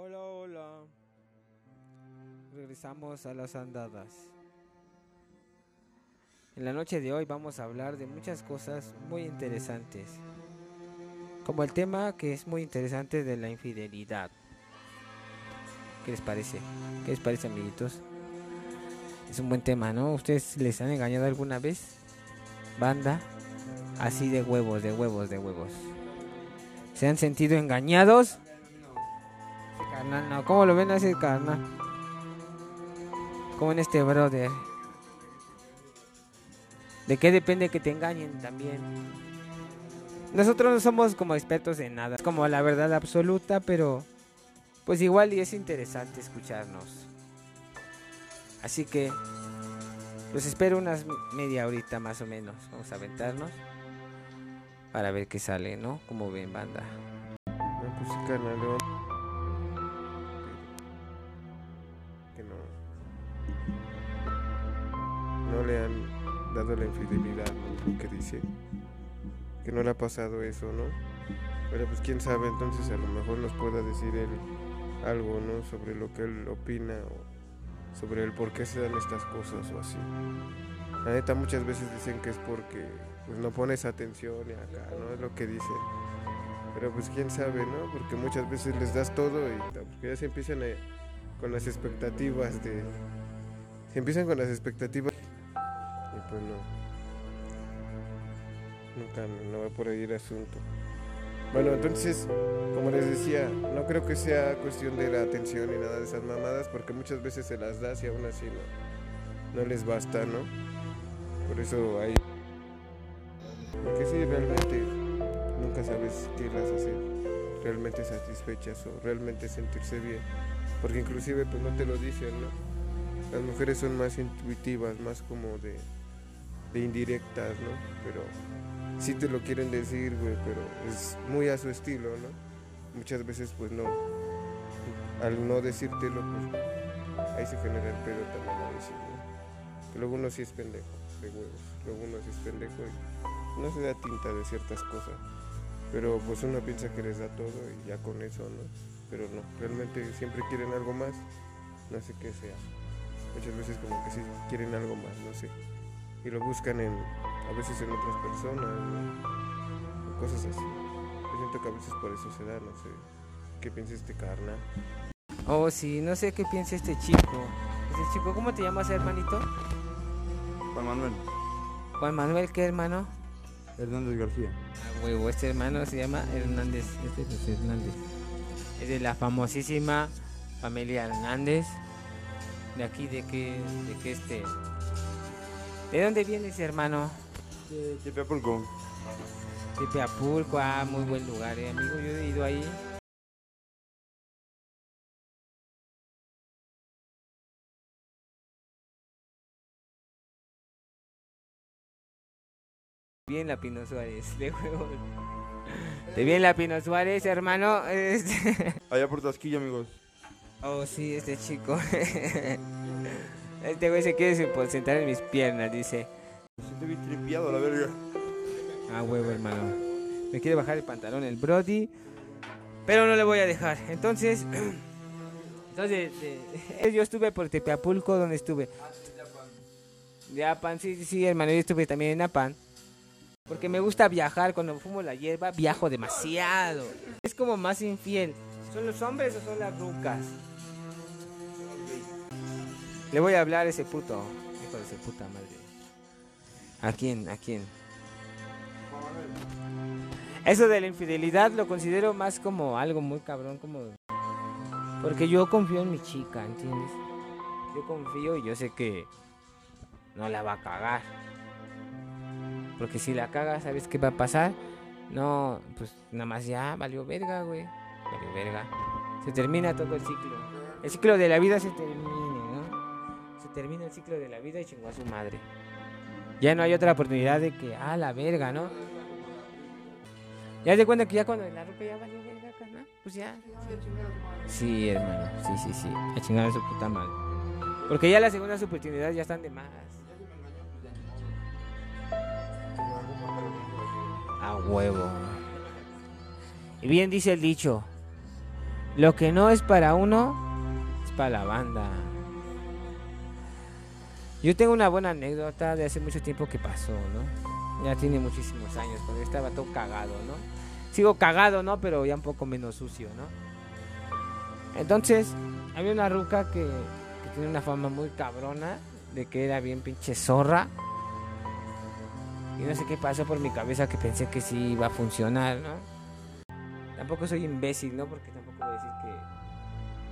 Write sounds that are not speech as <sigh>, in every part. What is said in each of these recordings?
Hola, hola. Regresamos a las andadas. En la noche de hoy vamos a hablar de muchas cosas muy interesantes. Como el tema que es muy interesante de la infidelidad. ¿Qué les parece? ¿Qué les parece, amiguitos? Es un buen tema, ¿no? ¿Ustedes les han engañado alguna vez? Banda, así de huevos, de huevos, de huevos. ¿Se han sentido engañados? Carnal, no, ¿cómo lo ven así, carnal? Como en este brother. ¿De qué depende que te engañen también? Nosotros no somos como expertos en nada, como la verdad absoluta, pero pues igual y es interesante escucharnos. Así que los espero unas media horita más o menos. Vamos a aventarnos para ver qué sale, ¿no? Como ven, banda. Pues No le han dado la infidelidad, ¿no? Que dice. Que no le ha pasado eso, ¿no? Pero pues quién sabe, entonces a lo mejor nos pueda decir él algo, ¿no? Sobre lo que él opina o sobre el por qué se dan estas cosas o así. La neta muchas veces dicen que es porque pues no pones atención y acá, ¿no? Es lo que dicen. Pero pues quién sabe, ¿no? Porque muchas veces les das todo y porque ya se empiezan a- con las expectativas de... Se empiezan con las expectativas pues no. Nunca, no va por ahí el asunto. Bueno, entonces, como les decía, no creo que sea cuestión de la atención ni nada de esas mamadas, porque muchas veces se las das y aún así no, no les basta, ¿no? Por eso hay... Porque sí, realmente nunca sabes qué las hace realmente satisfechas o realmente sentirse bien. Porque inclusive pues no te lo dicen, ¿no? Las mujeres son más intuitivas, más como de, de indirectas, ¿no? Pero sí te lo quieren decir, güey, pero es muy a su estilo, ¿no? Muchas veces pues no. Al no decírtelo, pues ahí se genera el pedo también a veces, ¿no? Que luego uno sí es pendejo, de huevos. Luego uno sí es pendejo y no se da tinta de ciertas cosas. Pero pues uno piensa que les da todo y ya con eso, ¿no? Pero no, realmente siempre quieren algo más, no sé qué sea. Muchas veces como que sí quieren algo más, no sé. Y lo buscan en, a veces en otras personas, ¿no? O cosas así. Yo siento que a veces por eso se da, no sé. ¿Qué piensa este carnal? Oh, sí, no sé qué piensa este chico. Este chico, ¿cómo te llamas, hermanito? Juan Manuel Juan Manuel, ¿qué hermano? Hernández García. Ah, huevo, este hermano se llama Hernández. Este es Hernández. Es de la famosísima familia Hernández. De aquí, de que, de que este. ¿De dónde viene ese hermano? De Tepeapulco. De Peapulco, ah, muy buen lugar, eh, amigo. Yo he ido ahí. Bien la Pino Suárez, de huevo. De bien la Pino Suárez, hermano. <laughs> Este- Allá por Tasquilla, amigos. Oh, sí, este chico. <laughs> Este güey se quiere se- sentar en mis piernas, dice. Me siento bien tripiado, la verga. Ah, huevo, hermano. Me quiere bajar el pantalón el Brody. Pero no le voy a dejar. Entonces. <clears throat> Entonces, eh, <laughs> yo estuve por Tepeapulco, donde estuve. De Apan, sí, sí, hermano. Yo estuve también en Apan. Porque me gusta viajar. Cuando fumo la hierba, viajo demasiado. Es como más infiel. ¿Son los hombres o son las rucas? Le voy a hablar a ese puto. Hijo de su puta madre. ¿A quién? ¿A quién? Eso de la infidelidad lo considero más como algo muy cabrón, como... Porque yo confío en mi chica, ¿entiendes? Yo confío y yo sé que no la va a cagar. Porque si la caga, ¿sabes qué va a pasar? No, pues nada más ya valió verga, güey. Valió verga. Se termina todo el ciclo. El ciclo de la vida se termina, termina el ciclo de la vida y chingó a su madre. Ya no hay otra oportunidad de que, ah, la verga, ¿no? Ya te cuenta que ya cuando la ropa ya valió verga, carnal, pues ya. Sí, hermano, sí, sí, sí. A chingar a su puta madre. Porque ya las segundas oportunidades ya están de más. A huevo. Y bien dice el dicho. Lo que no es para uno, es para la banda. Yo tengo una buena anécdota de hace mucho tiempo que pasó, ¿no? Ya tiene muchísimos años, yo estaba todo cagado, ¿no? Sigo cagado, ¿no? Pero ya un poco menos sucio, ¿no? Entonces, había una ruca que, tiene una fama muy cabrona de que era bien pinche zorra. Y no sé qué pasó por mi cabeza que pensé que sí iba a funcionar, ¿no? Tampoco soy imbécil, ¿no? Porque tampoco voy a decir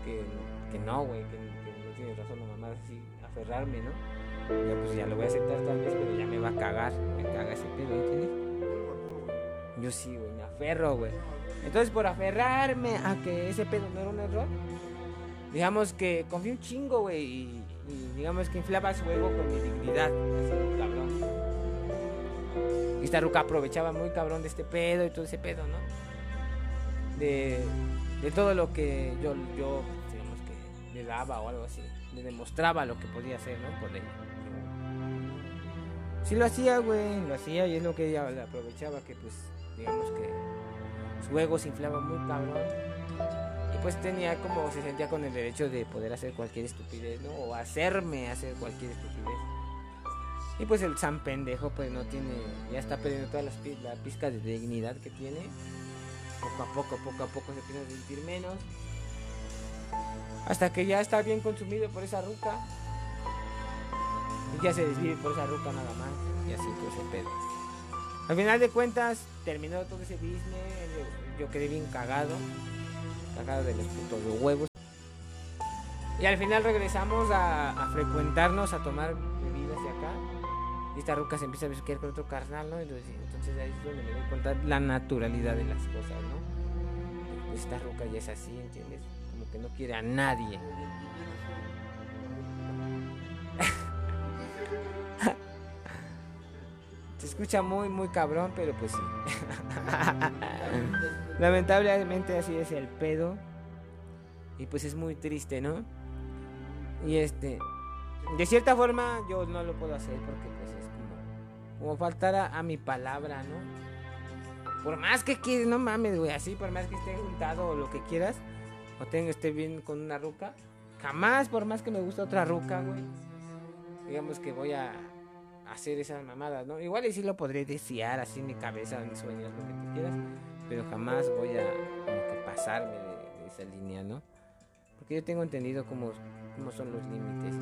que, que, no, güey, que, que no tiene razón la mamá así, aferrarme, ¿no? Ya pues ya lo voy a aceptar tal vez, pero ya me va a cagar, me caga ese pedo, ¿entiendes? Yo sí, güey, me aferro, güey. Entonces por aferrarme a que ese pedo no era un error, digamos que confié un chingo, güey, y, digamos que inflaba su ego con mi dignidad. Y esta ruca aprovechaba muy cabrón de este pedo y todo ese pedo, ¿no? De, de todo lo que yo, yo, digamos que le daba o algo así. Demostraba lo que podía hacer, ¿no? Por ella. Sí lo hacía, güey, lo hacía y es lo que ella aprovechaba, que pues, digamos que su ego se inflaba muy cabrón. Y pues tenía como, se sentía con el derecho de poder hacer cualquier estupidez, ¿no? O hacerme hacer cualquier estupidez. Y pues el San pendejo pues no tiene, ya está perdiendo todas las la pizca de dignidad que tiene. Poco a poco, poco a poco se empieza a sentir menos. Hasta que ya está bien consumido por esa ruca. Y ya se desvive por esa ruca nada más. Y así todo ese pedo. Al final de cuentas, terminó todo ese business. Yo, yo quedé bien cagado. Cagado de los putos de huevos. Y al final regresamos a, a frecuentarnos, a tomar bebidas de acá. Y esta ruca se empieza a besuquear con otro carnal, ¿no? Entonces, entonces ahí es donde me doy cuenta la naturalidad de las cosas, ¿no? Pues esta ruca ya es así, ¿entiendes? Que no quiere a nadie. <laughs> Se escucha muy, muy cabrón, pero pues sí. <laughs> Lamentablemente así es el pedo. Y pues es muy triste, ¿no? Y este, de cierta forma yo no lo puedo hacer porque pues es como, como faltar a, mi palabra, ¿no? Por más que quieras, no mames, güey, así, por más que esté juntado o lo que quieras, o tenga esté bien con una ruca, jamás, por más que me guste otra ruca, güey, digamos que voy a hacer esas mamadas, ¿no? Igual y sí lo podré desear así mi cabeza, mis sueños, lo que tú quieras, pero jamás voy a como que pasarme de, esa línea, ¿no? Porque yo tengo entendido cómo, cómo son los límites.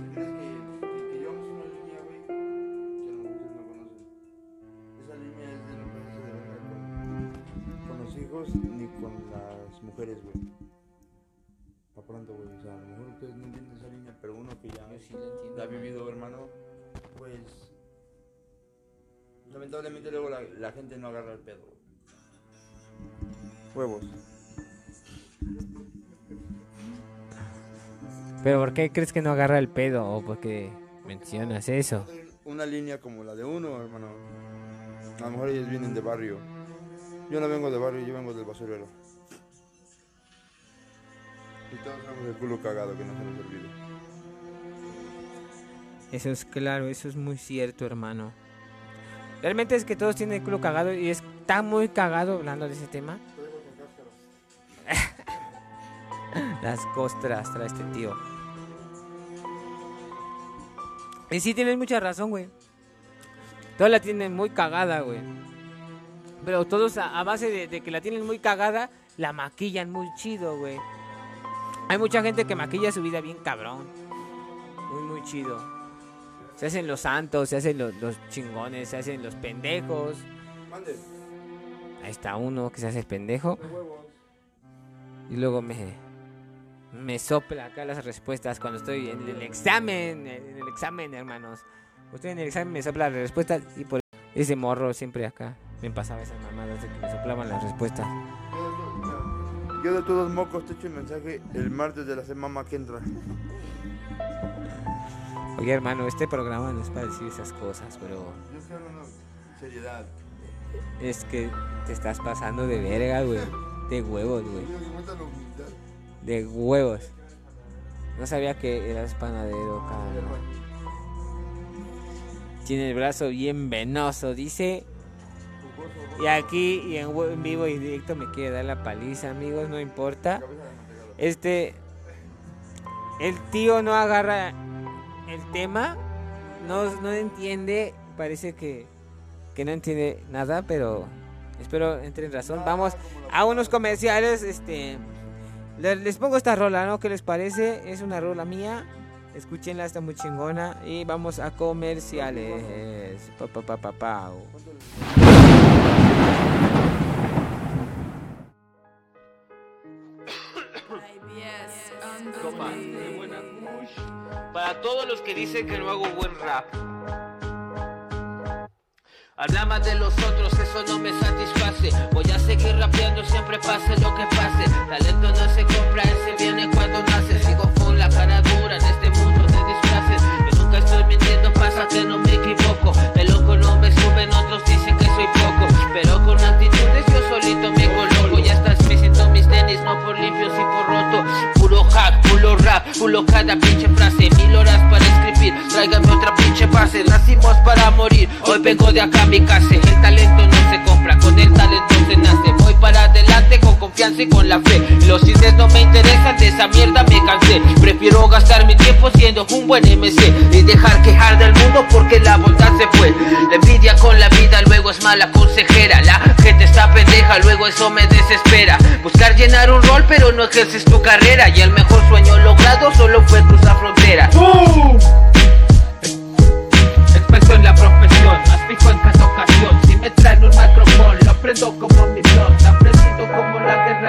No ni con las mujeres, güey. Pa' pronto, güey. O sea, a lo mejor ustedes no entienden esa línea, pero uno que ya sí lo entiendo. la ha vivido, hermano, pues. Lamentablemente luego la, la gente no agarra el pedo. Huevos. Pero ¿por qué crees que no agarra el pedo? ¿O porque mencionas eso? Una línea como la de uno, hermano. A lo mejor ellos vienen de barrio. Yo no vengo de barrio, yo vengo del basurero. Y todos tenemos el culo cagado que no se nos olvide. Eso es claro, eso es muy cierto, hermano. Realmente es que todos tienen el culo cagado y está muy cagado hablando de ese tema. <laughs> Las costras trae este tío. Y sí, tienes mucha razón, güey. Todos la tienen muy cagada, güey. Pero todos a, base de, de que la tienen muy cagada, la maquillan muy chido, güey. Hay mucha gente que maquilla su vida bien cabrón. Muy, muy chido. Se hacen los santos, se hacen los, los chingones, se hacen los pendejos. Ahí está uno que se hace el pendejo. Y luego me, me sopla acá las respuestas cuando estoy en el examen. En el examen, hermanos. Estoy en el examen, me sopla las respuestas. Y por ese morro siempre acá me pasaba esas mamadas de que me soplaban las respuestas. Yo de todos mocos te echo el mensaje el martes de la semana que entra. Oye, hermano, este programa no es para decir esas cosas, pero Yo estoy hablando seriedad. es que te estás pasando de verga, güey. De huevos, güey. De huevos. No sabía que eras panadero, cabrón. Tiene el brazo bien venoso, dice. Y aquí y en, vivo y directo me quiere dar la paliza, amigos, no importa. Este. El tío no agarra el tema. No, no entiende. Parece que, que no entiende nada, pero espero entre en razón. Vamos a unos comerciales. Este. le- Les pongo esta rola, ¿no? ¿Qué les parece? Es una rola mía. Escúchenla, está muy chingona. Y vamos a comerciales. Pa, pa, pa, pa, pau. Todos los que dicen que no hago buen rap. Hablaba de los otros, eso no me satisface. Voy a seguir rapeando, siempre pase lo que pase. Talento no se compra, ese viene cuando nace. Sigo con la cara dura en este mundo de disfraces. Estoy mintiendo, pasa que no me equivoco. El loco no me suben, otros dicen que soy poco. Pero con actitudes yo solito me coloco. Ya estás me siento mis tenis, no por limpios y por roto. Puro hack, puro rap, puro cada pinche frase. Mil horas para escribir, tráigame otra pinche base. Nacimos para morir, hoy vengo de acá mi casa. El talento no se compra, con el talento Voy para adelante con confianza y con la fe. Los chistes no me interesan, de esa mierda me cansé. Prefiero gastar mi tiempo siendo un buen MC y dejar quejar del mundo porque la bondad se fue. La envidia con la vida luego es mala consejera. La gente está pendeja, luego eso me desespera. Buscar llenar un rol, pero no ejerces tu carrera. Y el mejor sueño logrado solo fue cruzar frontera. Experto en la profesión, más fijo en cada ocasión. Si me traen un lo prendo como mi blog.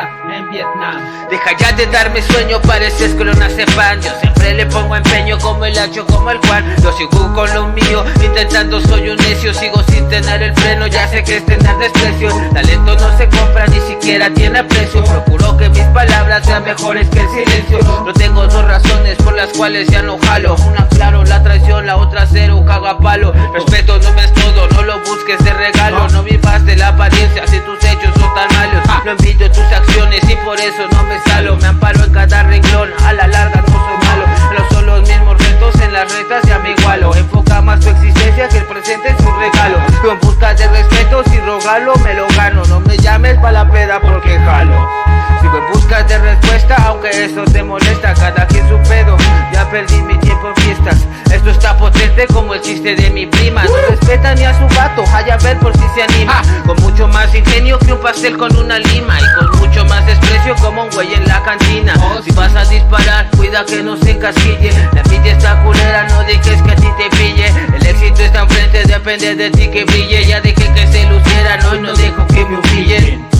En Vietnam. Deja ya de darme sueño, pareces que no nace pan. Yo siempre le pongo empeño como el hacho, como el Juan. Yo sigo con lo mío, intentando soy un necio. Sigo sin tener el freno, ya sé que es tener desprecio. Talento no se compra, ni siquiera tiene precio. Procuro que mis palabras sean mejores que el silencio. No tengo dos razones por las cuales ya no jalo. Una claro, la traición, la otra cero, cago a palo. Respeto no me es todo, no lo busques de regalo. No vivas de la apariencia si tus hechos son tan malos. No envidio tus acciones y por eso no me salo. Me amparo en cada renglón, a la larga no soy malo. No son los mismos retos en las retas, ya me igualo. Enfoca más tu existencia que el presente es un regalo. Tú en busca de respeto, si rogalo, me lo gano. No me llames pa' la peda porque jalo. En busca de respuesta, aunque eso te molesta. Cada quien su pedo, ya perdí mi tiempo en fiestas. Esto está potente como el chiste de mi prima. No respeta ni a su gato, hay a ver por si se anima. Con mucho más ingenio que un pastel con una lima. Y con mucho más desprecio como un güey en la cantina. Si vas a disparar, cuida que no se encasquille. La envidia está culera, no dejes que a ti te pille. El éxito está enfrente, depende de ti que brille. Ya dejé que se lucieran, hoy no dejo que me humillen.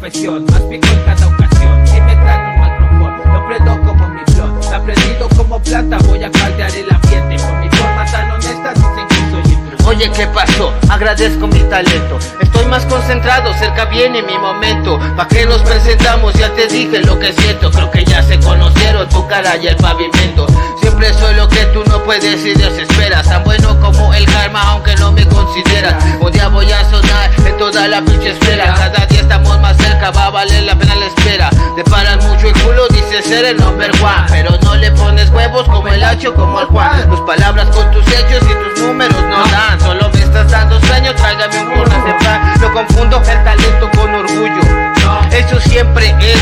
Profesión, más pico en cada ocasión. Si me traen un micrófono, lo prendo como mi flor. Aprendido como planta, voy a caldear el ambiente. Por mi forma tan honesta, dicen que soy. Oye, ¿qué pasó? Agradezco mi talento. Estoy más concentrado, cerca viene mi momento. ¿Pa' qué nos presentamos? Ya te dije lo que siento. Creo que ya se conocieron tu cara y el pavimento. Siempre soy lo que tú no puedes y desesperas. Tan bueno como el karma, aunque no me consideras. Un día voy a sonar en toda la pinche esfera. Cada día estamos más ser number one. Pero no le pones huevos como el hacho, como el Juan. Tus palabras con tus hechos y tus números no dan. Solo me estás dando sueño, tráigame un porno pan. No confundo el talento con orgullo. Eso siempre es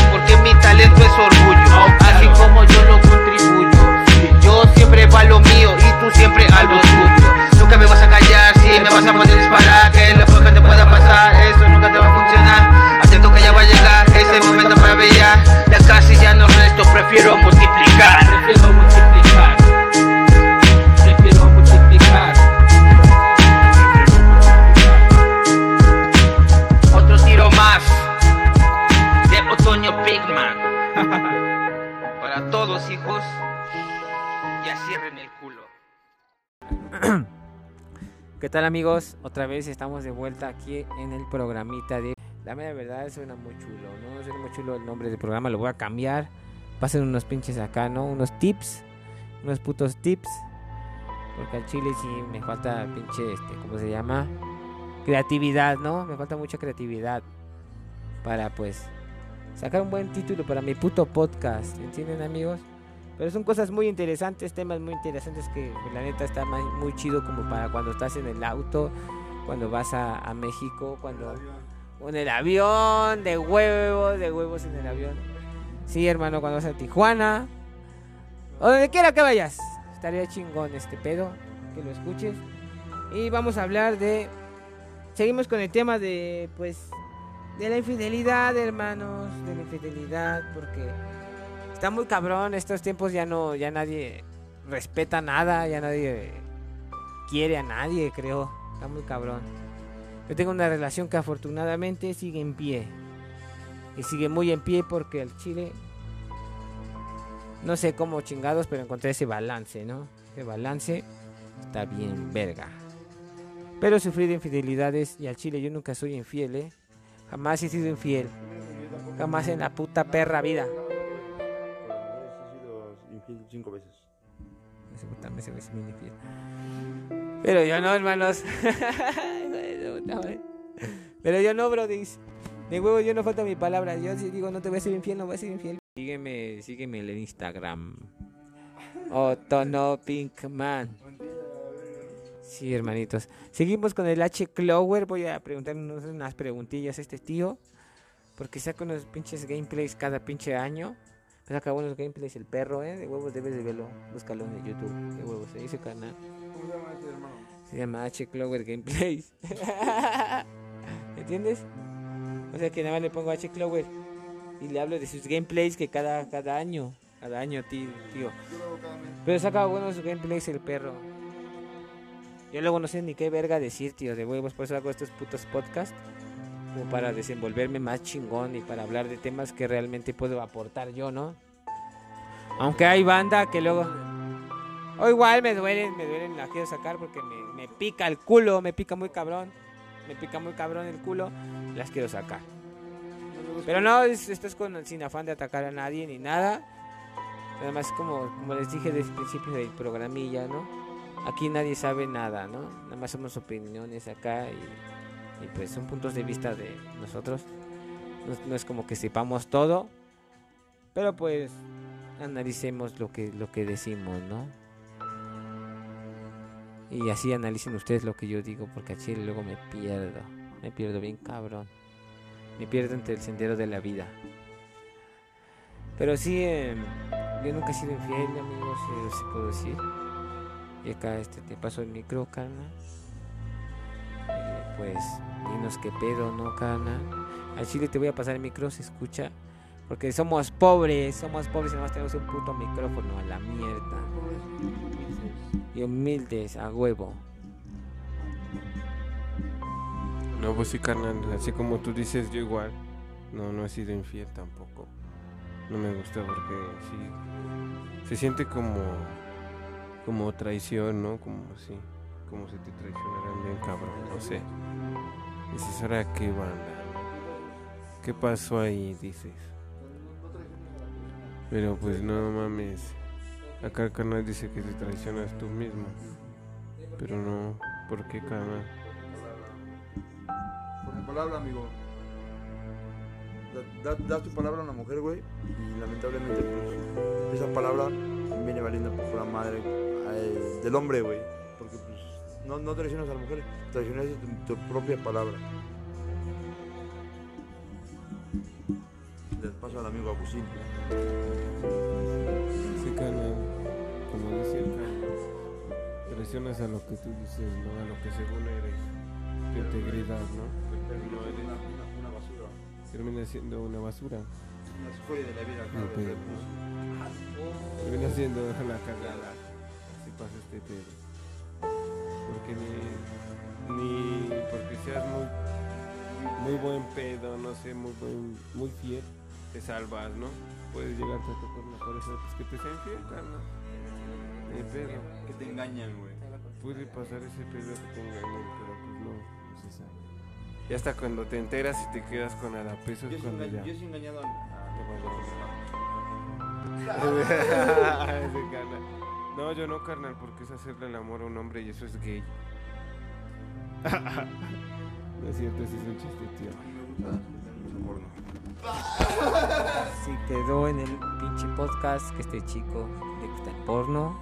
¿Qué tal amigos? Otra vez estamos de vuelta aquí en el programita de... La mera verdad suena muy chulo, ¿no? Suena muy chulo el nombre del programa, lo voy a cambiar. Pasen unos pinches acá, ¿no? Unos tips, unos putos tips. Porque al chile sí me falta pinche, este, ¿cómo se llama? Creatividad, ¿no? Me falta mucha creatividad para pues sacar un buen título para mi puto podcast, ¿entienden amigos? Pero son cosas muy interesantes, temas muy interesantes que pues, la neta está muy chido como para cuando estás en el auto, cuando vas a, a México, cuando... En el avión, de huevos, de huevos en el avión. Sí, hermano, cuando vas a Tijuana. O donde quiera que vayas. Estaría chingón este pedo. Que lo escuches. Y vamos a hablar de. Seguimos con el tema de. Pues. De la infidelidad, hermanos. De la infidelidad. Porque. Está muy cabrón. Estos tiempos ya no. Ya nadie respeta nada. Ya nadie. Quiere a nadie, creo. Está muy cabrón. Yo tengo una relación que afortunadamente sigue en pie. Y sigue muy en pie porque el Chile. No sé cómo chingados, pero encontré ese balance, ¿no? Ese balance está bien verga. Pero sufrí de infidelidades y al Chile yo nunca soy infiel, ¿eh? Jamás he sido infiel. Jamás en la puta perra vida. Bien infiel. Pero yo no, hermanos. <laughs> Pero yo no, bro. De huevo yo no falta mi palabra. Yo si digo no te voy a ser infiel, no voy a ser infiel. Sígueme, sígueme en Instagram. Otono Pinkman. Sí, hermanitos. Seguimos con el H. Clower. Voy a preguntarnos unas preguntillas a este tío. Porque saca unos pinches gameplays cada pinche año. Me saca buenos gameplays el perro, eh. De huevos debes de verlo. Búscalo en YouTube. De huevos, se dice canal. ¿Cómo se llama H. Clover Gameplays. <laughs> ¿Entiendes? O sea que nada más le pongo H. Clover. Y le hablo de sus gameplays que cada, cada año. Cada año, tío. tío. Pero saca buenos gameplays el perro. Yo luego no sé ni qué verga decir, tío, de huevos. Por eso hago estos putos podcasts. Como para desenvolverme más chingón y para hablar de temas que realmente puedo aportar yo, ¿no? Aunque hay banda que luego... O igual me duelen, me duelen, la quiero sacar porque me, me pica el culo, me pica muy cabrón. Me pica muy cabrón el culo, las quiero sacar. Pero no, es- esto es con, sin afán de atacar a nadie ni nada. Nada más como, como les dije desde el principio del programilla, ¿no? Aquí nadie sabe nada, ¿no? Nada más somos opiniones acá y, y pues son puntos de vista de nosotros. No, es como que sepamos todo, pero pues analicemos lo que, lo que decimos, ¿no? Y así analicen ustedes lo que yo digo, porque a Chile luego me pierdo. Me pierdo bien cabrón. Me pierdo entre el sendero de la vida. Pero sí, eh, yo nunca he sido infiel, amigos, se puedo decir. Y acá este, te paso el micro, carnal. Pues, dinos qué pedo, ¿no, carnal? Al chile te voy a pasar el micro, se escucha. Porque somos pobres, somos pobres y nada más tenemos un puto micrófono a la mierda. Y humildes, a huevo. No, pues sí, carnal. Así como tú dices, yo igual. No, no he sido infiel tampoco. No me gusta porque sí. Se siente como. Como traición, ¿no? Como así. Como si te traicionaran bien, cabrón. No sé. Dices, ahora qué banda. ¿Qué pasó ahí? Dices. Pero pues no mames. Acá el canal dice que te traicionas tú mismo. Pero no. ¿Por qué, canal? Por la palabra, amigo. Da- da- Das tu palabra a una mujer, güey, y lamentablemente, pues, esa palabra viene valiendo por la madre eh, del hombre, güey. No, no traicionas a la mujer, traicionas tu, tu propia palabra. Les paso al amigo Agustín. Sí, canal. Como el canal. Traicionas a lo que tú dices, no a lo que según eres. Tu integridad, ¿no? No Una, eres. una, una basura. Termina siendo una basura. Una escoria de la vida. Pues, Termina siendo la cagada. Así pasa este pedo. Porque ni. Ni porque seas muy. Muy buen pedo, no sé, muy buen, muy fiel, te salvas, ¿no? Puedes llegarte a tocar pareja, pues que te sea infiel, carnal. Ni pedo. que te engañan, güey. Puede pasar ese pedo que te engañen, pero pues no, no se sabe. Y hasta cuando te enteras y te quedas con alapesos Yo cuando ya. yo he engañado a, <laughs> a, Ese carnal. No, yo no, carnal, porque es hacerle el amor a un hombre y eso es gay. <laughs> no es cierto, ese es un chiste, tío. Si quedó en el pinche podcast que este chico le gusta el porno.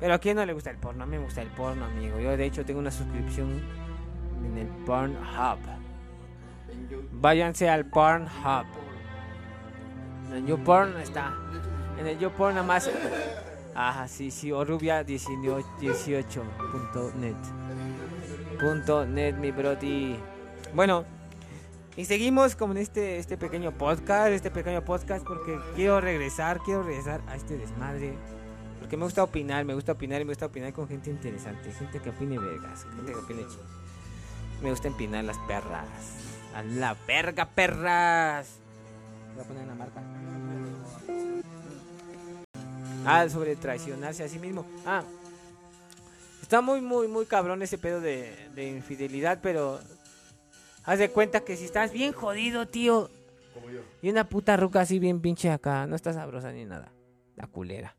Pero a quién no le gusta el porno? A mí me gusta el porno, amigo. Yo de hecho tengo una suscripción en el Pornhub. Váyanse al Pornhub. En el YouPorn está. En el YouPorn nada más. Ajá, sí, sí, o rubia 18.net. Punto net, mi brody. Bueno, y seguimos con este, este pequeño podcast, este pequeño podcast porque quiero regresar, quiero regresar a este desmadre. Porque me gusta opinar, me gusta opinar y me gusta opinar con gente interesante, gente que opine vergas, gente que opine chido. Me gusta empinar las perras. A la verga, perras. Voy a poner una marca. Ah, sobre traicionarse a sí mismo. Ah, está muy, muy, muy cabrón ese pedo de, de infidelidad, pero haz de cuenta que si estás bien jodido, tío, Como yo. y una puta ruca así bien pinche acá, no está sabrosa ni nada, la culera.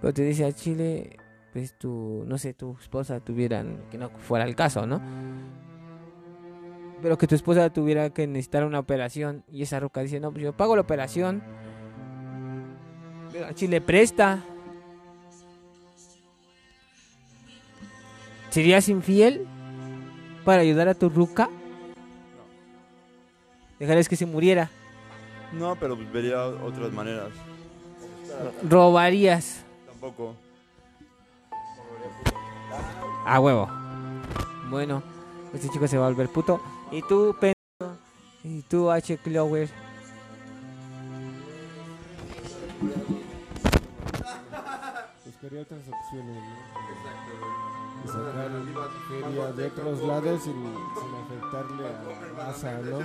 Pero te dice a Chile, pues tu, no sé, tu esposa tuvieran, que no fuera el caso, ¿no? Pero que tu esposa tuviera que necesitar una operación y esa ruca dice, no, pues yo pago la operación. Chile presta. ¿Serías infiel para ayudar a tu ruca? Dejarías que se muriera. No, pero vería otras maneras. Robarías. Tampoco. A huevo. Bueno, este chico se va a volver puto. Y tú, pendejo. Y tú, H. Clower. Buscaría otras opciones, ¿no? Y sacar feria de otros lados sin, sin afectarle a masa, ¿no?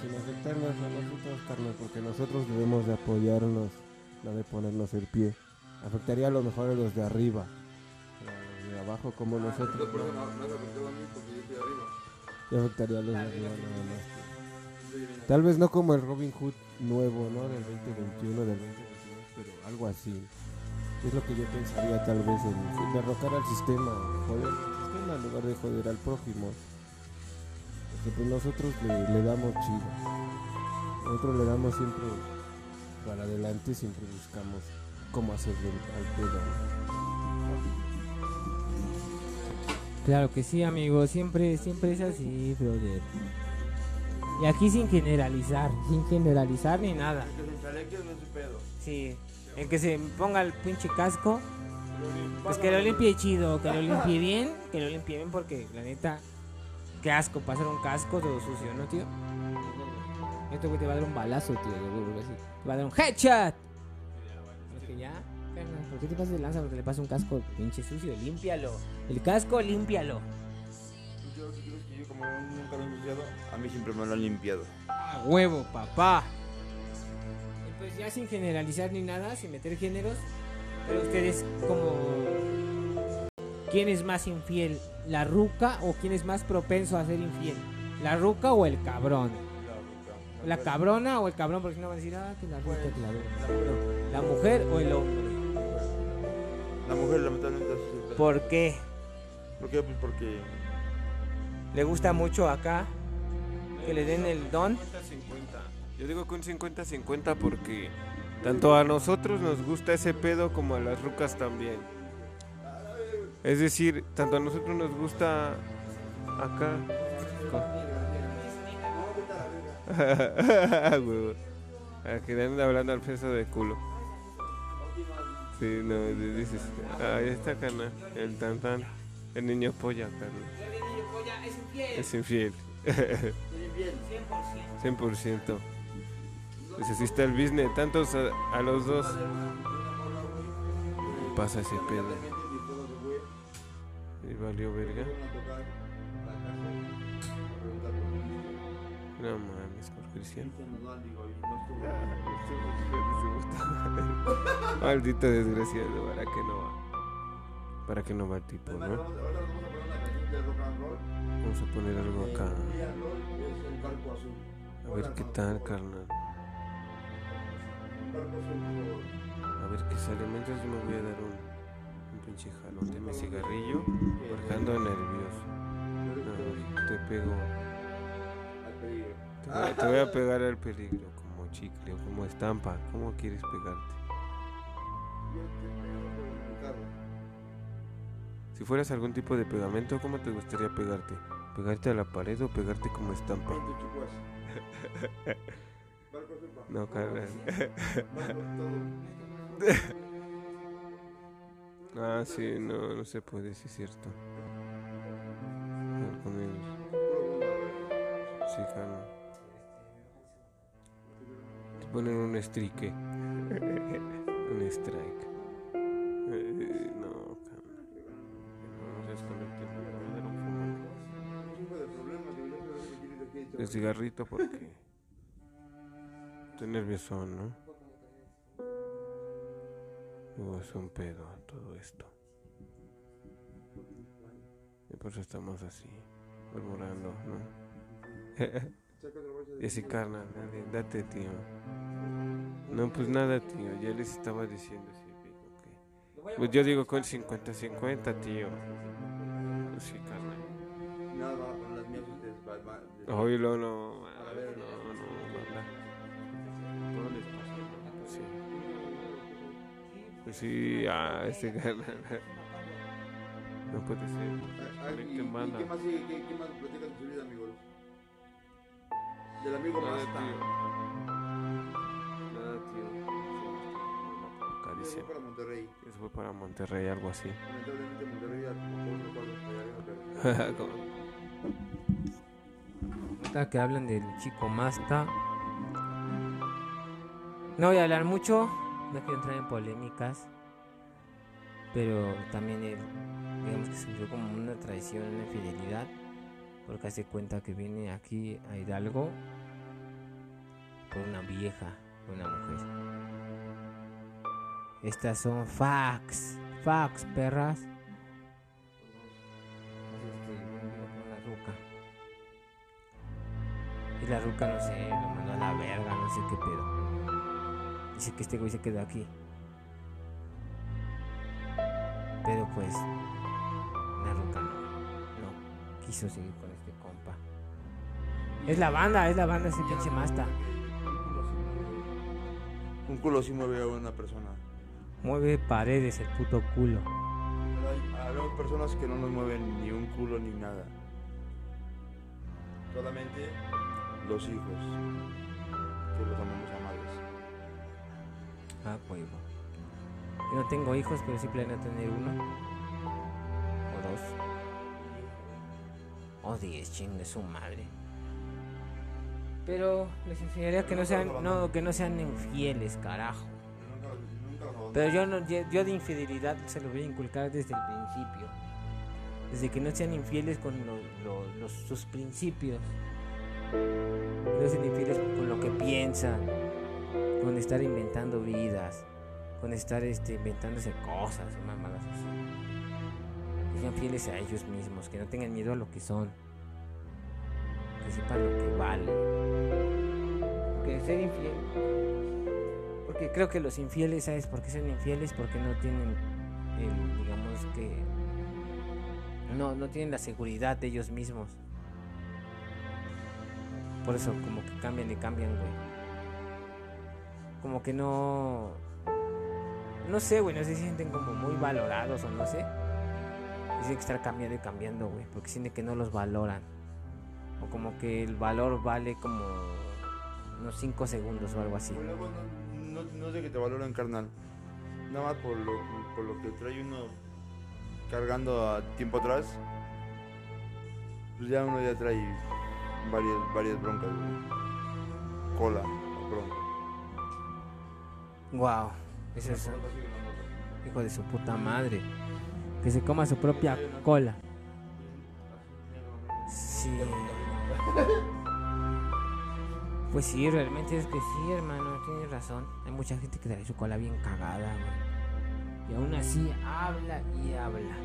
Sin afectarnos a nosotros, carnal, porque nosotros debemos de apoyarnos, no de ponernos el pie. Afectaría a lo mejor a los de arriba, a los de abajo como nosotros. ¿no? Y afectaría a los de arriba nada más. Tal vez no como el Robin Hood nuevo, ¿no? Del 2021, del 2022, pero algo así. Es lo que yo pensaría tal vez en derrocar al sistema, joder al sistema en lugar de joder al prójimo. Porque pues nosotros le, le damos chido. Nosotros le damos siempre para adelante, siempre buscamos cómo hacerle al pedo. Claro que sí, amigo. Siempre, siempre es así, brother. Y aquí sin generalizar, sin generalizar ni nada. Que se no es su pedo. Sí, el que se ponga el pinche casco, pues que lo limpie chido, que lo limpie bien, que lo limpie bien porque la neta, qué asco pasar un casco todo sucio, ¿no, tío? Esto güey te va a dar un balazo, tío, de huevo, así. Te va a dar un headshot. Porque ya, carnal, ¿por qué te pasas de lanza porque le pasa un casco pinche sucio? Límpialo. El casco, límpialo. Nunca lo he limpiado, a mí siempre me lo han limpiado. A huevo, papá. Y pues ya sin generalizar ni nada, sin meter géneros, pero ustedes como ¿quién es más infiel? ¿La ruca o quién es más propenso a ser infiel? ¿La ruca o el cabrón? ¿La cabrona o el cabrón? Porque si no van a decir, ah, que la ruca, que la ruca. ¿La mujer o el hombre? La mujer lamentablemente. ¿Por qué? ¿Por qué? Pues porque ¿Le gusta mucho acá que le den el don? 50-50. Yo digo que un 50-50 porque tanto a nosotros nos gusta ese pedo como a las rucas también. Es decir, tanto a nosotros nos gusta acá. <laughs> A que le anden hablando al peso de culo. Sí, no, di- dices, ahí está cana, el tan tan, el niño polla, carnal. Es infiel. 100%. Pues así está el business, tantos a, a los dos. Pasa ese pedo. Y valió verga. No mames, por Cristian. <laughs> Maldito desgraciado, ¿para qué no va? ¿Para qué no va el tipo, no? Vamos a poner algo acá. A ver qué tal, carnal. A ver qué sale. Mientras yo me voy a dar un, un pinche jalón de mi cigarrillo. Porque ando nervioso. No, te pego. Te voy, te voy a pegar al peligro como chicle o como estampa. ¿Cómo quieres pegarte? Si fueras algún tipo de pegamento, ¿cómo te gustaría pegarte? ¿Pegarte a la pared o pegarte como estampa? No, carnal. Ah, sí, no, no se puede, sí es cierto. No, con el- Sí, carnal. Te ponen un strike. <laughs> un strike. El cigarrito porque estoy nervioso, ¿no? Es un pedo todo esto. Y por eso estamos así, murmurando, ¿no? <laughs> y así, carnal, date, tío. No, pues nada, tío, ya les estaba diciendo digo que... Pues yo digo con 50-50, tío. Oye, no, no, A ver, no, no, banda. Todo les pasa, ¿no? Sí. Pues sí, ah, este. No puede ser. Ah, ah, ¿Y, qué más? ¿Qué, más platican de su vida, amigos? Del amigo Nada, más tío. Nada, tío. Se dice. fue para Monterrey. Eso fue para Monterrey, algo así. Lamentablemente Monterrey ya como otro que hablan del chico Masta. No voy a hablar mucho, no quiero entrar en polémicas. Pero también él, digamos que sufrió como una traición, una infidelidad. Porque hace cuenta que viene aquí a Hidalgo por una vieja, una mujer. Estas son facts, facts, perras. La ruca, no sé, lo mandó a la verga, no sé qué pedo. Dice que este güey se quedó aquí. Pero pues, la ruca no, no quiso seguir con este compa. Es la banda, es la banda ese pinche masta. Un culo sí mueve a una persona. Mueve paredes el puto culo. Pero hay, hay personas que no nos mueven ni un culo ni nada. Solamente los hijos. Que los amamos amados. Ah, huevo. Yo no tengo hijos, pero sí planeo tener uno. O dos. O diez, chingue su madre. Pero les enseñaría que no sean, no, que no sean infieles, carajo. Pero yo no, yo de infidelidad se lo voy a inculcar desde el principio. Desde que no sean infieles con lo- lo- los, sus principios. No sean infieles con lo que piensan. Con estar inventando vidas. Con estar este, inventándose cosas y mamadas. Que sean fieles a ellos mismos. Que no tengan miedo a lo que son. Que sepan lo que valen. Que ser infiel. Porque creo que los infieles, ¿sabes por qué son infieles? Porque no tienen, digamos que... No, no tienen la seguridad de ellos mismos. Por eso como que cambian y cambian, güey. Como que no... No sé, güey, no sé si se sienten como muy valorados o no sé. Y tienen que estar cambiando y cambiando, güey. Porque sienten que no los valoran. O como que el valor vale como unos 5 segundos o algo así. Luego no, no, de que te valoren carnal. Nada más por lo, por lo que trae uno cargando a tiempo atrás. Pues ya uno ya trae varias, varias broncas. Cola bronca. Wow, eso es hijo de su puta madre. Que se coma su propia cola. Sí. Pues sí, realmente es que sí, hermano, tienes razón. Hay mucha gente que trae su cola bien cagada, güey. Y aún así habla y habla.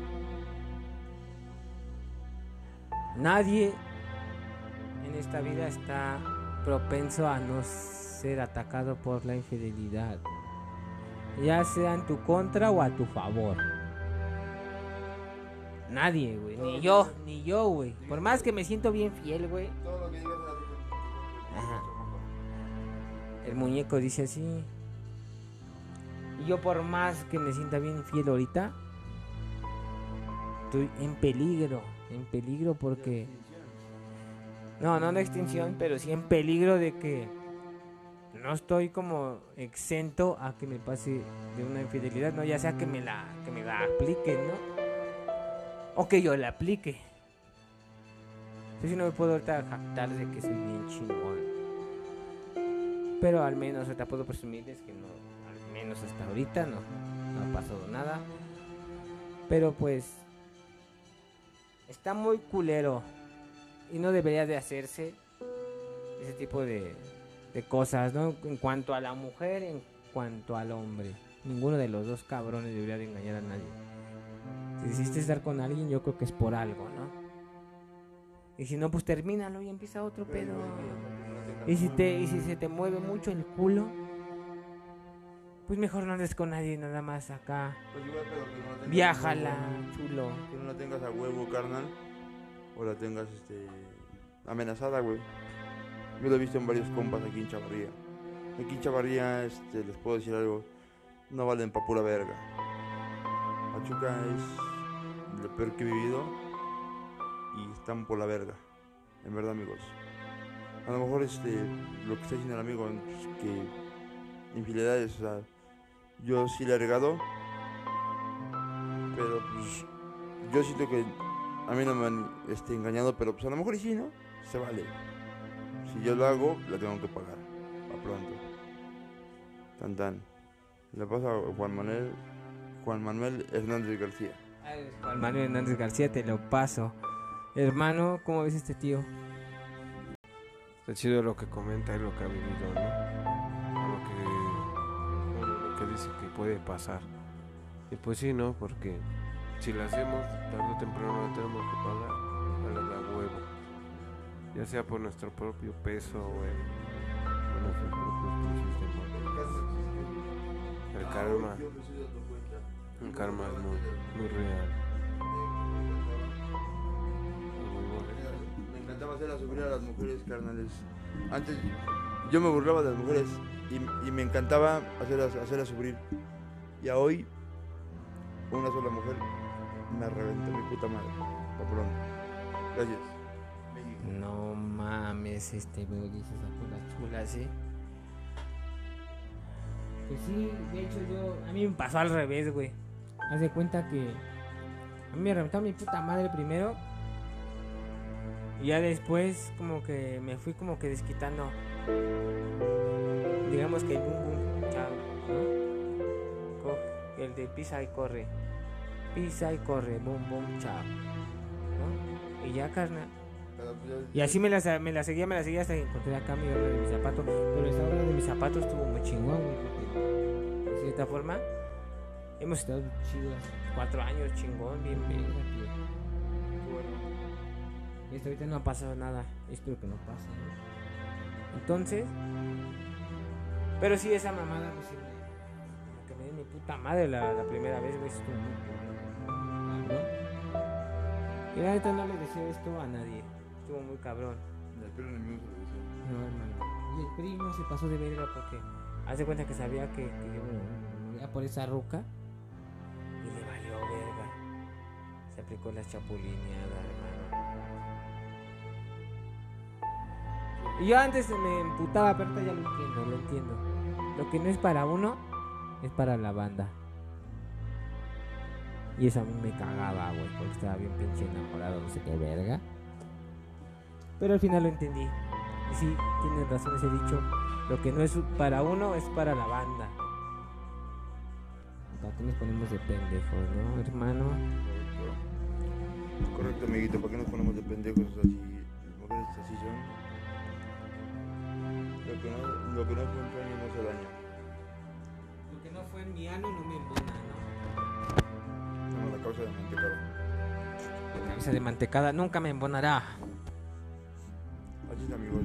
Nadie en esta vida está propenso a no ser atacado por la infidelidad. Ya sea en tu contra o a tu favor. Nadie, güey. Ni yo, ni yo, güey. Por más que me siento bien fiel, güey. Todo lo que digas Ajá. El muñeco dice así. Y yo por más que me sienta bien fiel ahorita, estoy en peligro. En peligro porque... No, no de extinción, pero sí en peligro de que no estoy como exento a que me pase de una infidelidad, ¿no? Ya sea que me la, que me la apliquen, ¿no? O que yo la aplique. Yo sí no me puedo ahorita jactar de que soy bien chingón. Pero al menos ahorita puedo presumirles que no, al menos hasta ahorita no, no ha pasado nada. Pero pues está muy culero y no debería de hacerse ese tipo de, de cosas, ¿no? En cuanto a la mujer, en cuanto al hombre. Ninguno de los dos cabrones debería de engañar a nadie. Si decidiste estar con alguien, yo creo que es por algo, ¿no? Y si no, pues termínalo y empieza otro pedo. Y si, te, y si se te mueve mucho el culo, pues mejor no andes con nadie, nada más acá. Pues igual, pero que no tengas Viájala, a huevo, chulo. Que no la tengas a huevo, carnal. O la tengas, este. amenazada, güey. Yo lo he visto en varios compas aquí en Chavarría. Aquí en Chavarría, este, les puedo decir algo. No valen pa' pura verga. Pachuca es lo peor que he vivido. Y están por la verga. En verdad, amigos. A lo mejor, este, lo que está diciendo el amigo, que infidelidades, o yo sí le he regado. Pero pues yo siento que a mí no me han este, engañado, pero pues a lo mejor y sí, ¿no? Se vale. Si yo lo hago, la tengo que pagar. A pronto. Tan tan. Le pasa a Juan Manuel, Juan Manuel Hernández García. Juan Manuel Hernández García, te lo paso. Hermano, ¿cómo ves este tío? Está chido lo que comenta y lo que ha vivido, ¿no? Lo que, lo que dice que puede pasar. Y pues sí, ¿no? Porque si lo hacemos, tarde o temprano lo tenemos que pagar a la de huevo. Ya sea por nuestro propio peso o en, por nuestros propios. El karma, el karma es muy, muy real. Me encantaba hacerlas sufrir a las mujeres, carnales. Antes yo me burlaba de las mujeres y, y me encantaba hacerlas, hacerlas sufrir. Y a hoy, una sola mujer me reventó mi puta madre. Pronto. Gracias. No mames, este me dices a puras chulas, ¿eh? Pues sí, de hecho yo. A mí me pasó al revés, güey. Haz de cuenta que. A mí me reventó mi puta madre primero. Y ya después, como que me fui como que desquitando. Digamos que el boom boom, chao, El de pisa y corre. Pisa y corre, boom boom, chao. ¿No? Y ya, carnal. Pues, Y así me la, me la seguía, me la seguía hasta que encontré acá mi obra de mi zapato. Pero esa obra de mi zapato estuvo muy chingón, güey. De cierta forma, hemos estado chidos. Cuatro años chingón, bien tío. Y hasta ahorita no ha pasado nada. Espero que no pase, ¿no? Entonces. Pero sí, esa mamada, pues sí, que me dio mi puta madre la, la primera vez, güey. Estuvo muy cabrón. Y la neta no le deseo esto a nadie. Estuvo muy cabrón. El se. No, hermano. Y el primo se pasó de verga porque hace cuenta que sabía que, que yo iba por esa ruca y le valió verga. Se aplicó la chapulineada, hermano. Y yo antes me emputaba, pero ya lo entiendo, lo entiendo. Lo que no es para uno, es para la banda. Y eso a mí me cagaba, güey, porque estaba bien pinche enamorado, no sé qué verga. Pero al final lo entendí. Y sí, tienes razón ese dicho. Lo que no es para uno es para la banda. ¿Para qué nos ponemos de pendejos, no, hermano? Correcto. Correcto, amiguito. ¿Para qué nos ponemos de pendejos así? Las mujeres así son. Lo que no, lo que no fue un sueño no se daña. Lo que no fue en mi ano no me embona, la causa de mantecado. ¿no? La cabeza de mantecada nunca me embonará. Así es, amigos.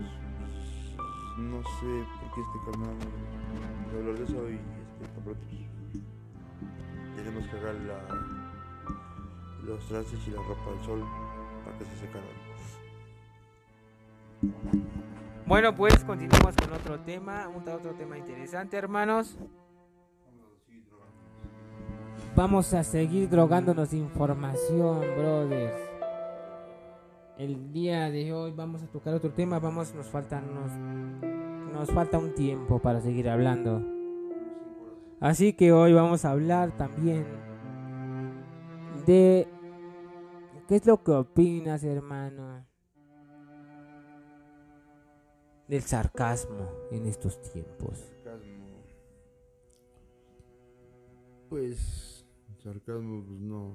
No sé por qué este canal de hablar de eso y este caprotos. Tenemos que agarrar la, los trastes y la ropa al sol para que se secaran. Bueno, pues continuamos con otro tema, un otro tema interesante, hermanos. Vamos a seguir drogándonos información, brothers. El día de hoy vamos a tocar otro tema, vamos, nos faltan nos falta un tiempo para seguir hablando. Así que hoy vamos a hablar también de qué es lo que opinas, hermano, del sarcasmo en estos tiempos. Pues. Sarcasmo, pues no.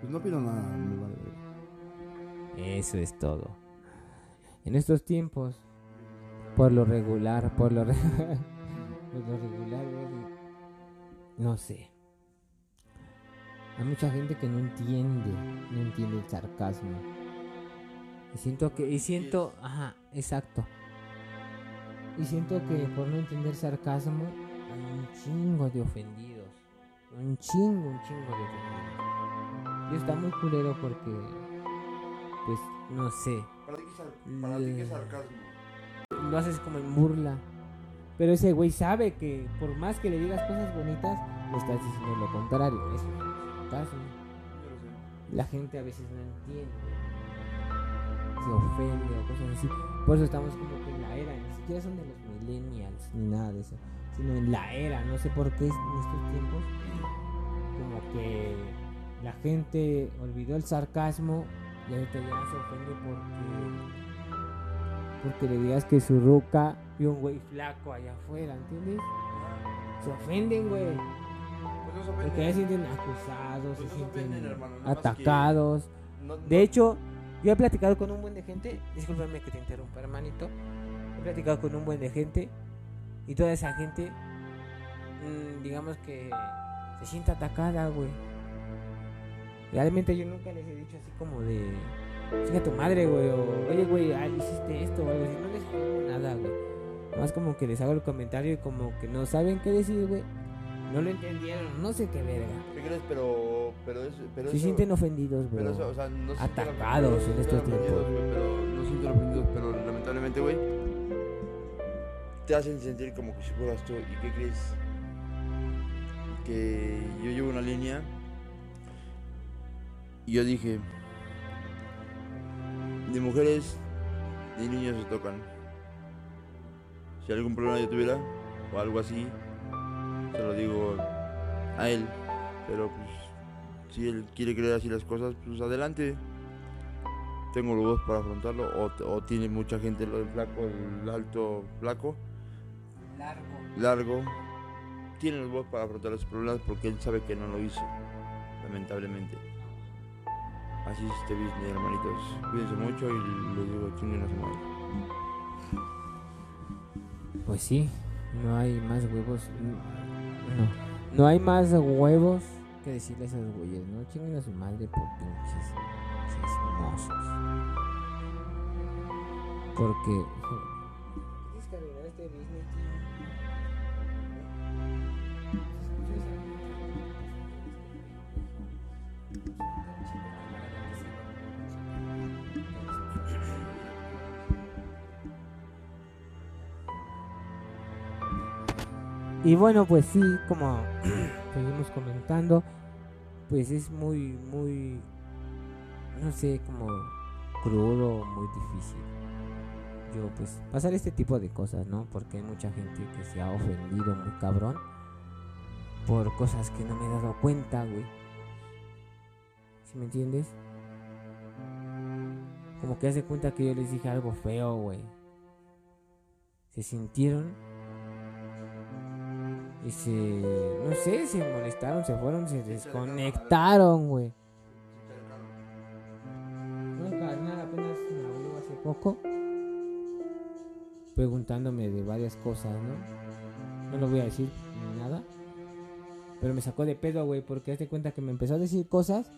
Pues no opino nada, me vale. Eso es todo. En estos tiempos, por lo regular, por lo, <laughs> re- por lo regular, no sé. Hay mucha gente que no entiende, no entiende el sarcasmo. Y siento que, y siento, ajá, exacto. Y siento que por no entender sarcasmo, hay un chingo de ofendidos. Un chingo, un chingo de ofendidos. Y está muy culero porque, pues, no sé, ¿Para ti qué es, es sarcasmo? lo haces como en burla. Pero ese güey sabe que por más que le digas cosas bonitas, le estás diciendo lo contrario. Eso es sarcasmo. La gente a veces no entiende. Se ofende o cosas así. Por eso estamos como que en la era, ni siquiera son de los millennials ni nada de eso. Sino en la era, no sé por qué en estos tiempos. Como que la gente olvidó el sarcasmo y ahorita ya se ofende porque porque le digas que su ruca vio un güey flaco allá afuera, ¿entiendes? Se ofenden, güey. Pues no Porque ya se sienten acusados, Pues se no se sienten ofenden, hermano, atacados. No- De hecho, yo he platicado con un buen de gente. Discúlpame que te interrumpa, hermanito. He platicado con un buen de gente. Y toda esa gente, mm, digamos que se siente atacada, güey. Realmente yo nunca les he dicho así como de. Chinga tu madre, güey. O, oye, güey, ah, hiciste esto o algo así. No les digo nada, güey. Más como que les hago el comentario y como que no saben qué decir, güey. No lo entendieron, no sé qué verga. ¿Qué crees? Pero. Pero eso. Pero Se eso- sienten ofendidos, Pero bro. eso, o sea, no se sienten Atacados en estos tiempos. güey, Pero no sienten ofendidos, pero lamentablemente, güey. Te hacen sentir como que si fueras tú. ¿Y qué crees? Que yo llevo una línea. Y yo dije. De mujeres, de niños se tocan. Si algún problema yo tuviera, o algo así, se lo digo a él. Pero pues si él quiere creer así las cosas, pues adelante. Tengo los voz para afrontarlo. O, o tiene mucha gente lo del flaco, el alto flaco, Largo. largo. Tiene los voz para afrontar los problemas porque él sabe que no lo hizo. Lamentablemente. Así es este business, hermanitos. Cuídense mucho y les digo, chinguen a su madre. Pues sí, no hay más huevos. No, no hay más huevos que decirle a esos güeyes, ¿no? Chinguen a su madre por pinches chismosos. Porque. Arreglar este business, Y bueno, pues sí, como <clears throat> seguimos comentando, pues es muy, muy, no sé, como crudo, muy difícil. Yo pues pasar este tipo de cosas, ¿no? Porque hay mucha gente que se ha ofendido muy cabrón por cosas que no me he dado cuenta, güey. ¿Sí me entiendes? Como que hace cuenta que yo les dije algo feo, güey. Se sintieron y se, no sé, se molestaron, se fueron, se desconectaron, güey. No, carnal, apenas me habló hace poco. Preguntándome de varias cosas, ¿no? No lo voy a decir ni nada. Pero me sacó de pedo, güey, porque hazte cuenta que me empezó a decir cosas.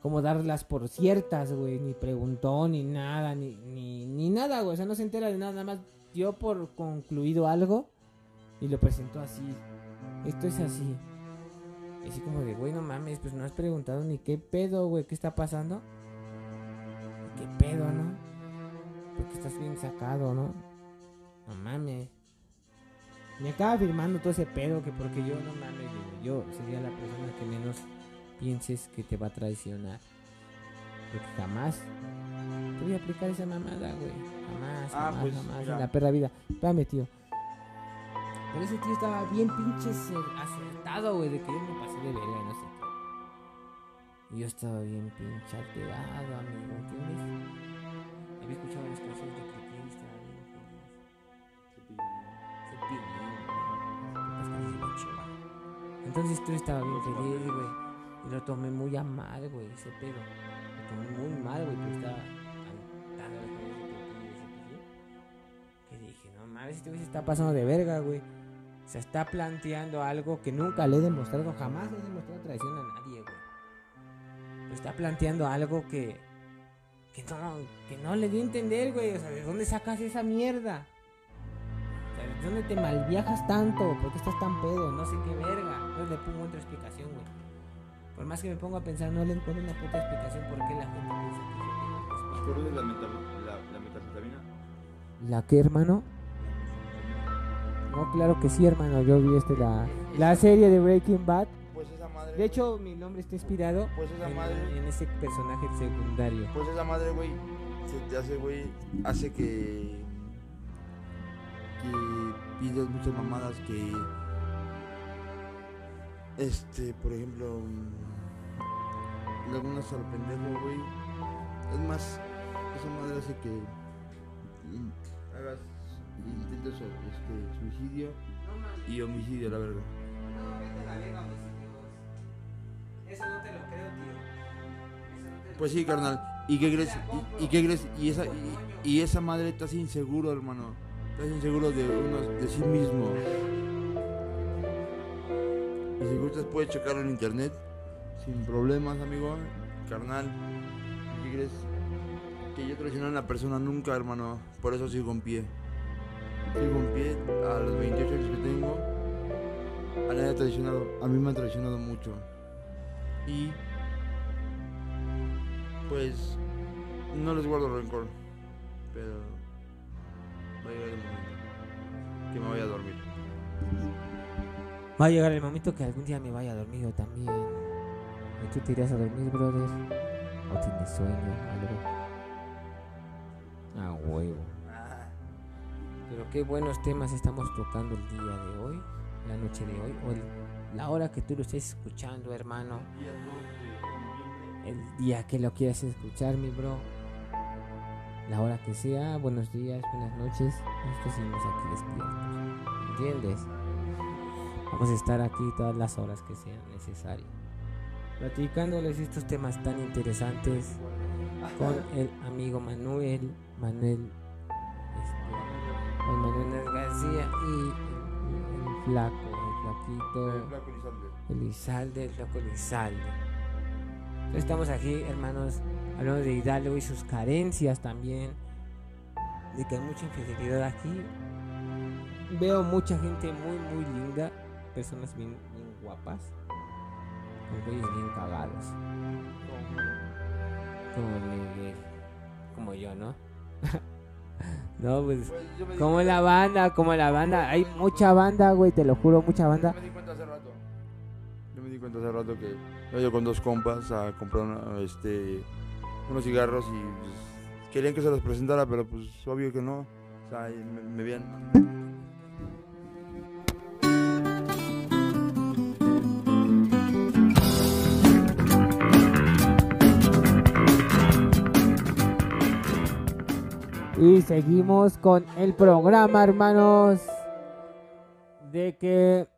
Como darlas por ciertas, güey. Ni preguntó, ni nada, ni, ni, ni nada, güey. O sea, no se entera de nada. Nada más dio por concluido algo. Y lo presentó así. Esto es así. Y así como de, güey, no mames, pues no has preguntado ni qué pedo, güey, qué está pasando. ¿Qué pedo, no? Porque estás bien sacado, ¿no? No mames. Me acaba firmando todo ese pedo que porque yo, no mames, güey, yo sería la persona que menos pienses que te va a traicionar. Porque jamás te voy a aplicar esa mamada, güey. Jamás, Ah, jamás, pues, jamás, mira. en la perra vida. Espérame, tío. Pero ese tío estaba bien pinche acer- acertado, güey, de que yo me pasé de verga y no sé qué. Y yo estaba bien pinche alterado, amigo, ¿entiendes? Había escuchado las canciones de Critín, estaba bien feliz. De Chihuahua. Entonces tú estaba bien feliz, güey. Y lo tomé muy a mal, güey, ese pedo. Lo tomé muy mal, güey, pero estaba cantando las canciones de. Que dije, no mames, este güey se está pasando de verga, güey. Se está planteando algo que nunca le he demostrado, jamás le he demostrado traición a nadie, güey. Pero está planteando algo que, que no, que no le di a entender, güey. O sea, ¿de dónde sacas esa mierda? O sea, ¿de dónde te malviajas tanto? ¿Por qué estás tan pedo? No sé qué verga. No le pongo otra explicación, güey. Por más que me ponga a pensar, no le encuentro una puta explicación por qué la gente piensa que yo tengo que ¿Conoces la, la, la metanfetamina? ¿La qué, hermano? No, claro que sí, hermano. Yo vi este la, la serie de Breaking Bad. Pues esa madre. De hecho, mi nombre está inspirado Pues esa en, madre- en ese personaje secundario. Pues esa madre, güey, se te hace, güey, hace que. que pidas muchas mamadas que. Este, por ejemplo. Algunas al pendejo, güey. Es más, esa madre hace que. mm, hagas intentos este, suicidio y homicidio, la verdad. Eso no te lo creo, tío. Pues sí, carnal. ¿Y qué crees? ¿Y, y qué crees? Y esa, y, y esa madre estás inseguro, hermano. Estás inseguro de uno, de sí mismo. Y si gustas puedes checarlo en internet. Sin problemas, amigo. Carnal. ¿Y ¿Qué crees? Que yo traicioné a una persona nunca, hermano. Por eso sigo en pie. Sigo en pie a los 28 años que tengo. A nadie ha traicionado. A mí me han traicionado mucho. Y pues no les guardo rencor, pero va a llegar el momento que me voy a dormir. Va a llegar el momento que algún día me vaya a dormir yo también. ¿Y tú te irás a dormir, brother? ¿O tienes sueño? Algo. A huevo. Pero qué buenos temas estamos tocando el día de hoy, la noche de hoy, o la hora que tú lo estés escuchando, hermano. El día que lo quieras escuchar, mi bro. La hora que sea, buenos días, buenas noches. Nosotros seguimos aquí despiertos. ¿Entiendes? Vamos a estar aquí todas las horas que sean necesarias. Platicándoles estos temas tan interesantes con el amigo Manuel, Manuel, con Manuel García y el, el flaco, el flaquito. Elizalde, el loco Elizalde. Entonces estamos aquí, hermanos, hablando de Hidalgo y sus carencias también. De que hay mucha infidelidad aquí. Veo mucha gente muy, muy linda. Personas bien, bien guapas. Con güeyes bien cagados. Como Miguel. Como yo, ¿no? <laughs> no, pues. Como la banda, como la banda. Hay mucha banda, güey, te lo juro, mucha banda. Yo me di cuenta hace rato. Yo me di cuenta hace rato que yo con dos compas a comprar este, unos cigarros y pues, querían que se los presentara, pero pues obvio que no. O sea, me, me veían. Y seguimos con el programa, hermanos. De que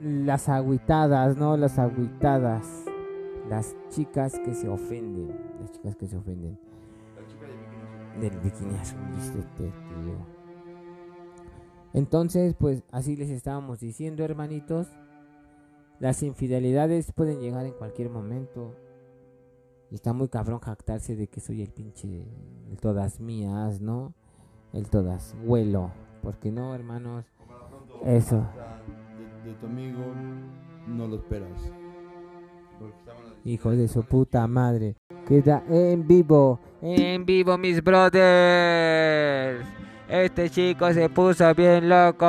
las agüitadas, ¿no? Las agüitadas. Las chicas que se ofenden. Las chicas que se ofenden. Del bikini tío. Entonces, pues así les estábamos diciendo, hermanitos. Las infidelidades pueden llegar en cualquier momento. Está muy cabrón jactarse de que soy el pinche. El todas mías, ¿no? El todas vuelo. Porque no, hermanos. Eso. De, de tu amigo no lo esperas. Hijo de su puta madre. Queda en vivo. En vivo, mis brothers. Este chico se puso bien loco.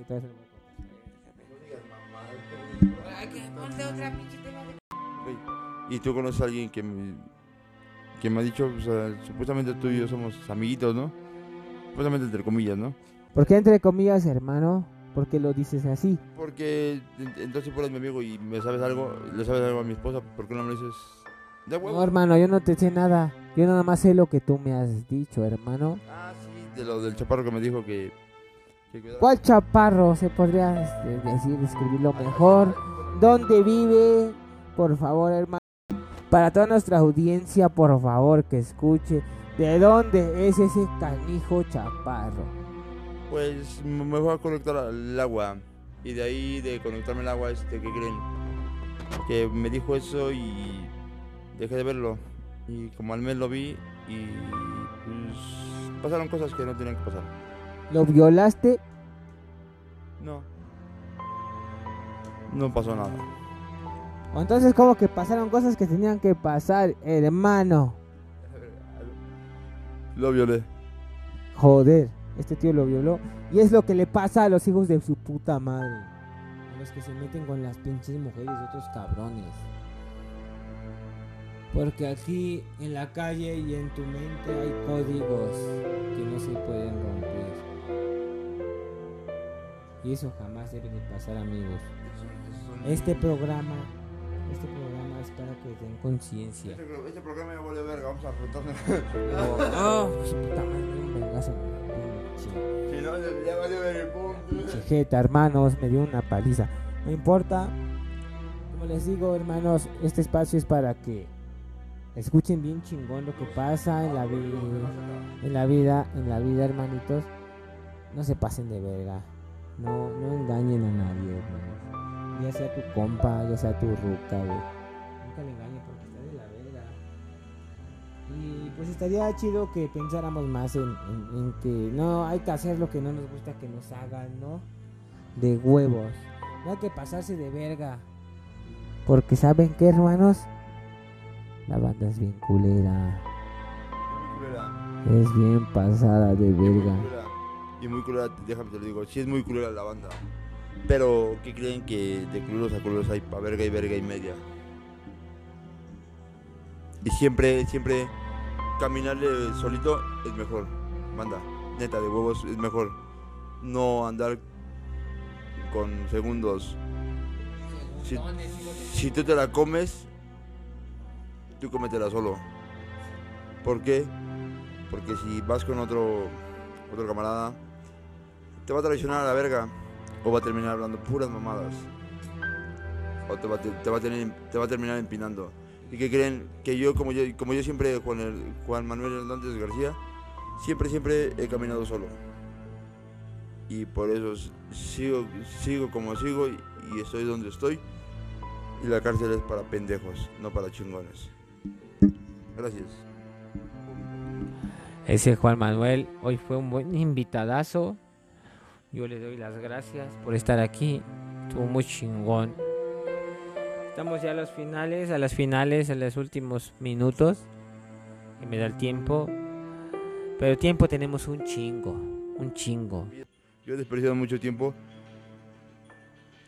Ok, Y tú conoces a alguien que, me- que me ha dicho, o sea, supuestamente tú y yo somos amiguitos, ¿no? Supuestamente entre comillas, ¿no? ¿Por qué entre comillas, hermano? ¿Por qué lo dices así? Porque en- entonces por mi amigo y me sabes algo, le sabes algo a mi esposa, ¿por qué no me lo dices de huevo? No, hermano, yo no te sé nada. Yo nada más sé lo que tú me has dicho, hermano. Ah, sí, de lo del chaparro que me dijo que... que ¿Cuál chaparro se podría decir, describirlo mejor? ¿Dónde vive? Por favor, hermano. Para toda nuestra audiencia, por favor, que escuche. ¿De dónde es ese canijo chaparro? Pues me voy a conectar al agua. Y de ahí, de conectarme al agua, este, ¿qué creen? Que me dijo eso y dejé de verlo. Y como al mes lo vi y pues pasaron cosas que no tenían que pasar. ¿Lo violaste? No. No pasó nada. ¿O entonces como que pasaron cosas que tenían que pasar, hermano? <laughs> Lo violé. Joder, este tío lo violó. Y es lo que le pasa a los hijos de su puta madre. A los que se meten con las pinches mujeres de otros cabrones. Porque aquí en la calle y en tu mente hay códigos que no se pueden romper. Y eso jamás debe de pasar amigos. Este programa, este programa es para que den conciencia. Este programa ya vale verga, vamos a afrontarnos. Oh, su puta madre, un vergazo, pinche. Si no, ya vale verga el punto. Chejeta, hermanos, me dio una paliza. No importa. Como les digo, hermanos, este espacio es para que escuchen bien chingón lo que pasa en la vida, en la vida, en la vida, hermanitos. No se pasen de verga. No, no engañen a nadie, hermanos. Ya sea tu compa, ya sea tu ruca, güey. Nunca le engañen porque está de la verga. Y pues estaría chido que pensáramos más en que no hay que hacer lo que no nos gusta que nos hagan, ¿no? De huevos. No hay que pasarse de verga. Porque saben qué, hermanos? La banda es bien culera. Es bien pasada de verga. Y muy culera, déjame te lo digo, sí es muy culera la banda. Pero, ¿qué creen que de culeros a culeros hay pa' verga y verga y media? Y siempre, siempre caminarle solito es mejor. Banda, neta, de huevos es mejor. No andar con segundos. Si, tú te la comes, tú cómetela solo. ¿Por qué? Porque si vas con otro, otro camarada, te va a traicionar a la verga. O va a terminar hablando puras mamadas. O te va, te- te va a tener, te va a terminar empinando. ¿Y qué creen? Que yo, como yo, como yo siempre, Juan, el- Juan Manuel Hernández García, siempre, siempre he caminado solo. Y por eso sigo, sigo como sigo y, y estoy donde estoy. Y la cárcel es para pendejos, no para chingones. Gracias. Ese Juan Manuel hoy fue un buen invitadazo. Yo le doy las gracias por estar aquí. Estuvo muy chingón. Estamos ya a los finales, a las finales, a los últimos minutos. Que me da el tiempo. Pero tiempo tenemos un chingo. Un chingo. Yo he desperdiciado mucho tiempo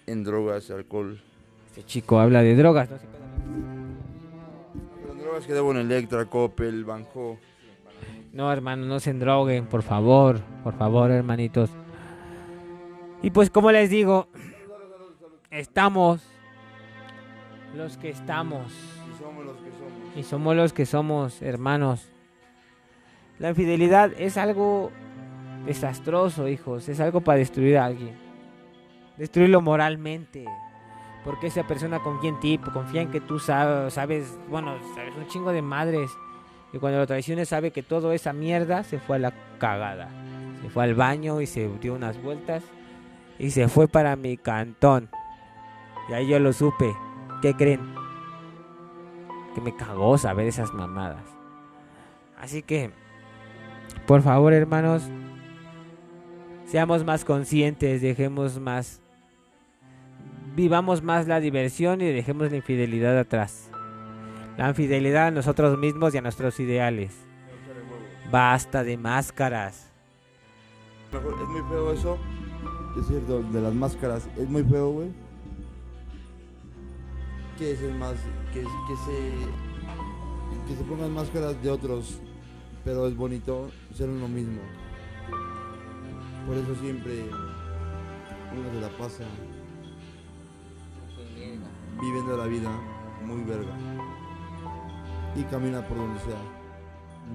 en drogas, alcohol. Este chico habla de drogas. ¿no? Pero en drogas que debo en Electra, Coppel, Banjo. No, hermano, no se endroguen, por favor. Por favor, hermanitos. Y pues como les digo, estamos los que estamos. Y somos los que somos. Y somos los que somos, hermanos. La infidelidad es algo desastroso, hijos. Es algo para destruir a alguien. Destruirlo moralmente. Porque esa persona confía en ti, confía en que tú sabes, sabes, bueno, sabes un chingo de madres. Y cuando lo traiciones sabe que toda esa mierda se fue a la cagada. Se fue al baño y se dio unas vueltas. Y se fue para mi cantón. Y ahí yo lo supe. ¿Qué creen? que me cagó saber esas mamadas. Así que, por favor, hermanos, seamos más conscientes, dejemos más, vivamos más la diversión y dejemos la infidelidad atrás. La infidelidad a nosotros mismos y a nuestros ideales. Basta de máscaras. Es muy feo eso. Es cierto, de las máscaras. Es muy feo, güey. ¿Qué es el más. que, que se. que se pongan máscaras de otros, pero es bonito ser uno mismo. Por eso siempre uno se la pasa viviendo la vida muy verga. Y camina por donde sea.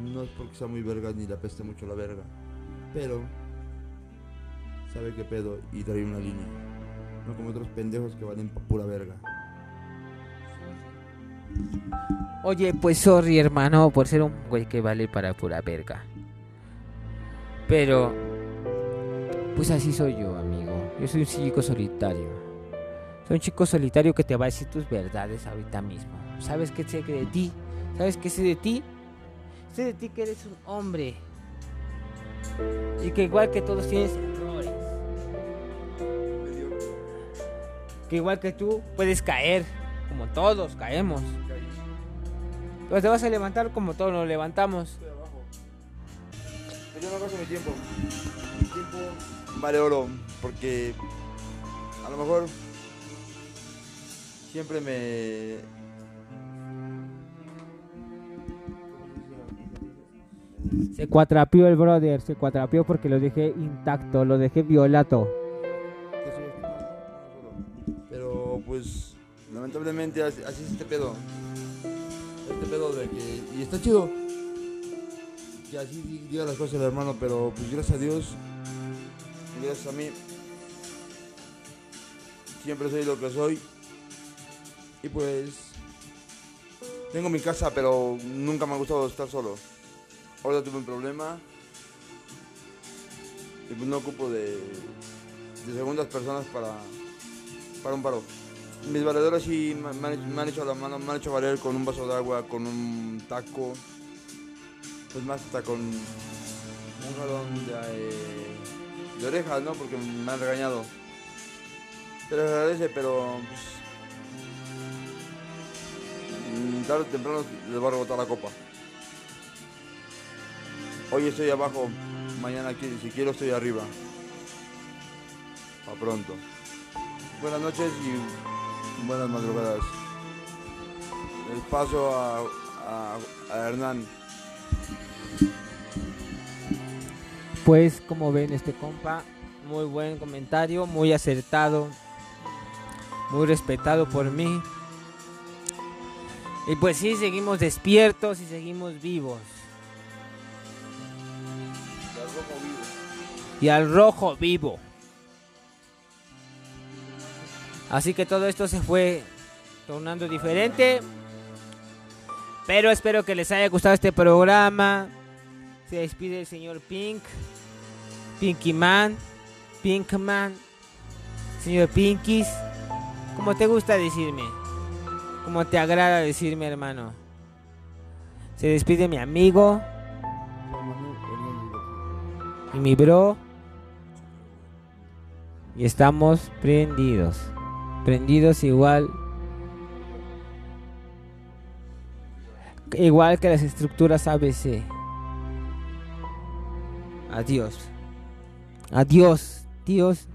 No es porque sea muy verga ni le apeste mucho la verga. Pero sabe qué pedo y trae una línea. No como otros pendejos que valen pura verga. Oye, pues sorry, hermano, por ser un güey que vale para pura verga. Pero, pues así soy yo, amigo. Yo soy un chico solitario. Soy un chico solitario que te va a decir tus verdades ahorita mismo. ¿Sabes qué sé de ti? ¿Sabes qué sé de ti? Sé de ti que eres un hombre. Y que igual que todos tienes Que igual que tú puedes caer. Como todos caemos. Pero te vas a levantar como todos nos levantamos. Yo no gasto mi tiempo. Mi tiempo vale oro porque a lo mejor siempre me... Se cuatrapió el brother, se cuatrapió porque lo dejé intacto, lo dejé violato. Lamentablemente así, así es este pedo. Este pedo de que... Y está chido. Que así di- diga las cosas el hermano, pero pues gracias a Dios, gracias a mí, siempre soy lo que soy. Y pues tengo mi casa, pero nunca me ha gustado estar solo. Ahora tuve un problema y pues no ocupo de, de segundas personas para, para un paro. Mis valedores sí me, han, hecho- la mano, me han hecho valer con un vaso de agua, con un taco, pues más hasta con un jalón de, eh, orejas, ¿no? Porque me han regañado. Se les agradece, pero pues, mm, tarde o temprano les va a rebotar la copa. Hoy estoy abajo, mañana qui- si quiero estoy arriba. Pa' pronto. Buenas noches y buenas madrugadas. Les paso a, a- a Hernán. Pues como ven este compa, muy buen comentario, muy acertado, muy respetado por mí. Y pues sí, seguimos despiertos y seguimos vivos. Y al rojo vivo. Así que todo esto se fue tornando diferente. Pero espero que les haya gustado este programa. Se despide el señor Pink. Pinky Man. Pink Man. Señor Pinkies. Como te gusta decirme. Como te agrada decirme, hermano. Se despide mi amigo y mi bro. Y estamos prendidos. Prendidos igual. Igual que las estructuras ABC. Adiós. Adiós. Dios